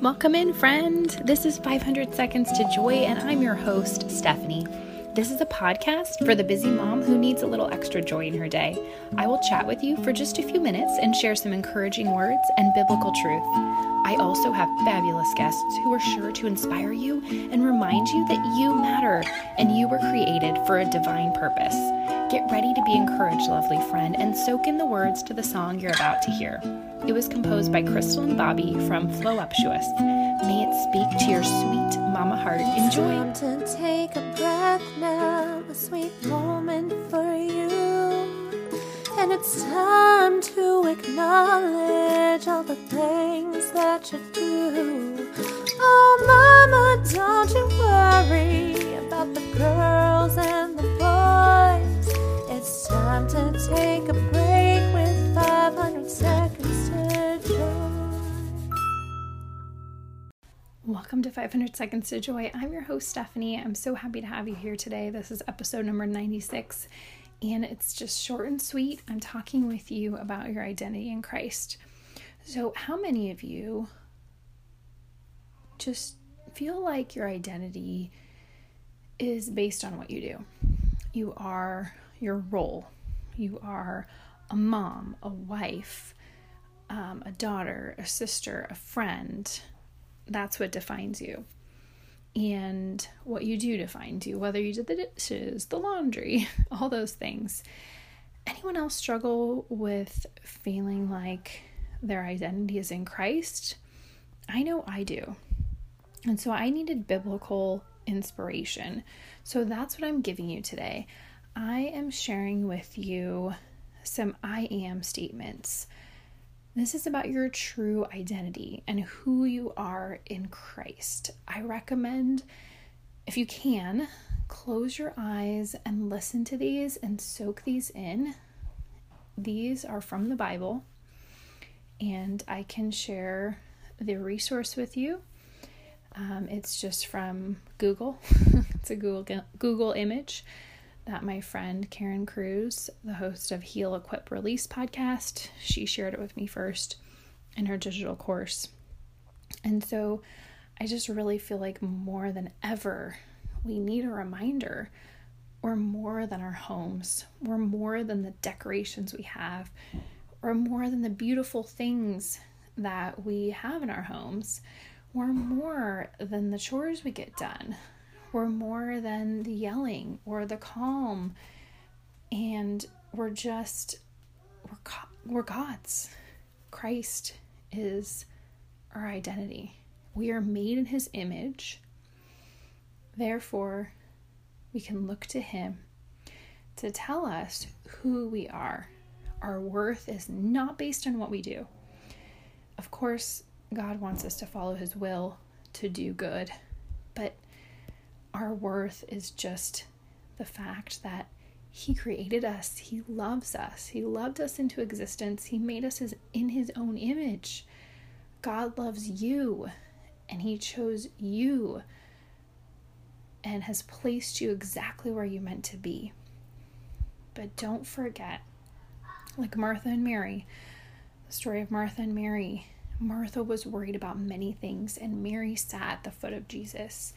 Welcome in, friend. This is 500 Seconds to Joy, and I'm your host, Stephanie. This is a podcast for the busy mom who needs a little extra joy in her day. I will chat with you for just a few minutes and share some encouraging words and biblical truth. I also have fabulous guests who are sure to inspire you and remind you that you matter and you were created for a divine purpose. Get ready to be encouraged, lovely friend, and soak in the words to the song you're about to hear. It was composed by Crystal and Bobby from Flow Flowuptuous. May it speak to your sweet mama heart. Enjoy. Time to take a breath now, a sweet moment for you. And it's time to acknowledge all the things that you do. Oh, mama, don't you worry about the girls and the time to take a break with 500 seconds to joy. Welcome to 500 Seconds to Joy. I'm your host, Stephanie. I'm so happy to have you here today. This is episode number 96, and it's just short and sweet. I'm talking with you about your identity in Christ. So, how many of you just feel like your identity is based on what you do? You are your role, you are a mom, a wife, um, a daughter, a sister, a friend that's what defines you. And what you do defines you, whether you did the dishes, the laundry, all those things. Anyone else struggle with feeling like their identity is in Christ? I know I do. And so I needed biblical inspiration. So that's what I'm giving you today. I am sharing with you some I am statements this is about your true identity and who you are in Christ. I recommend, if you can, close your eyes and listen to these and soak these in. These are from the Bible, and I can share the resource with you. Um, it's just from Google. it's a Google Google image that my friend Karen Cruz, the host of Heal Equip Release podcast, she shared it with me first in her digital course. And so I just really feel like more than ever, we need a reminder we're more than our homes, we're more than the decorations we have, we're more than the beautiful things that we have in our homes. We're more than the chores we get done we're more than the yelling or the calm and we're just we're we're God's. Christ is our identity. We are made in his image. Therefore, we can look to him to tell us who we are. Our worth is not based on what we do. Of course, God wants us to follow his will to do good, but our worth is just the fact that he created us. He loves us. He loved us into existence. He made us his, in his own image. God loves you and he chose you and has placed you exactly where you meant to be. But don't forget, like Martha and Mary, the story of Martha and Mary. Martha was worried about many things, and Mary sat at the foot of Jesus.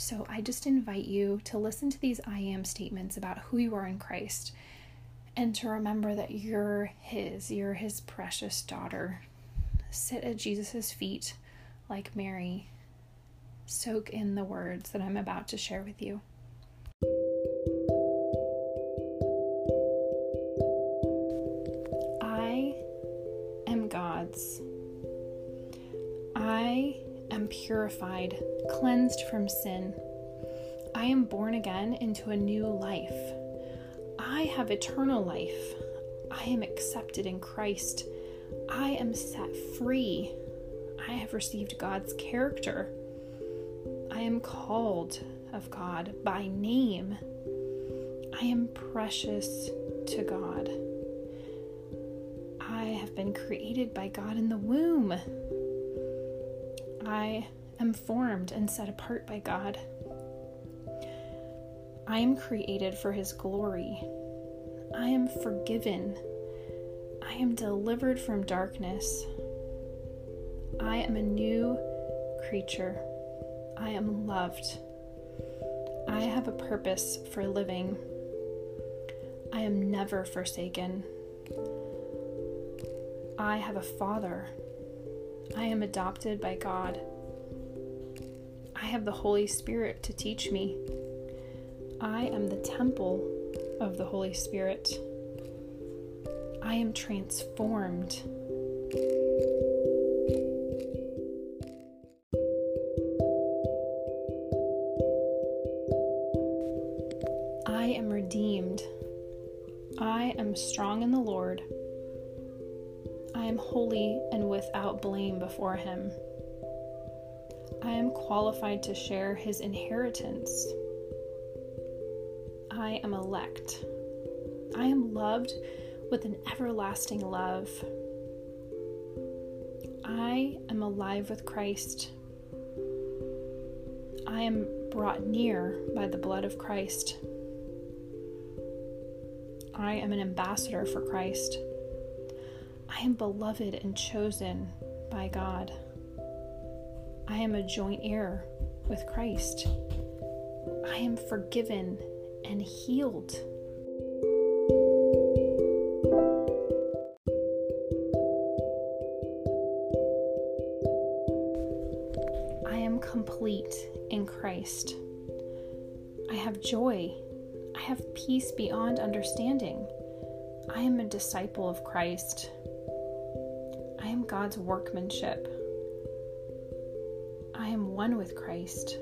So I just invite you to listen to these I am statements about who you are in Christ and to remember that you're His, you're His precious daughter. Sit at Jesus' feet like Mary. Soak in the words that I'm about to share with you. Purified, cleansed from sin. I am born again into a new life. I have eternal life. I am accepted in Christ. I am set free. I have received God's character. I am called of God by name. I am precious to God. I have been created by God in the womb. I am formed and set apart by God. I am created for His glory. I am forgiven. I am delivered from darkness. I am a new creature. I am loved. I have a purpose for living. I am never forsaken. I have a father. I am adopted by God. I have the Holy Spirit to teach me. I am the temple of the Holy Spirit. I am transformed. I am redeemed. I am strong in the Lord. I am holy and without blame before Him. I am qualified to share His inheritance. I am elect. I am loved with an everlasting love. I am alive with Christ. I am brought near by the blood of Christ. I am an ambassador for Christ. I am beloved and chosen by God. I am a joint heir with Christ. I am forgiven and healed. I am complete in Christ. I have joy. I have peace beyond understanding. I am a disciple of Christ. I am God's workmanship. I am one with Christ.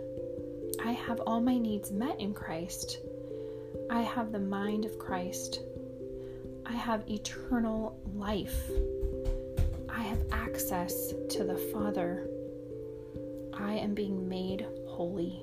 I have all my needs met in Christ. I have the mind of Christ. I have eternal life. I have access to the Father. I am being made holy.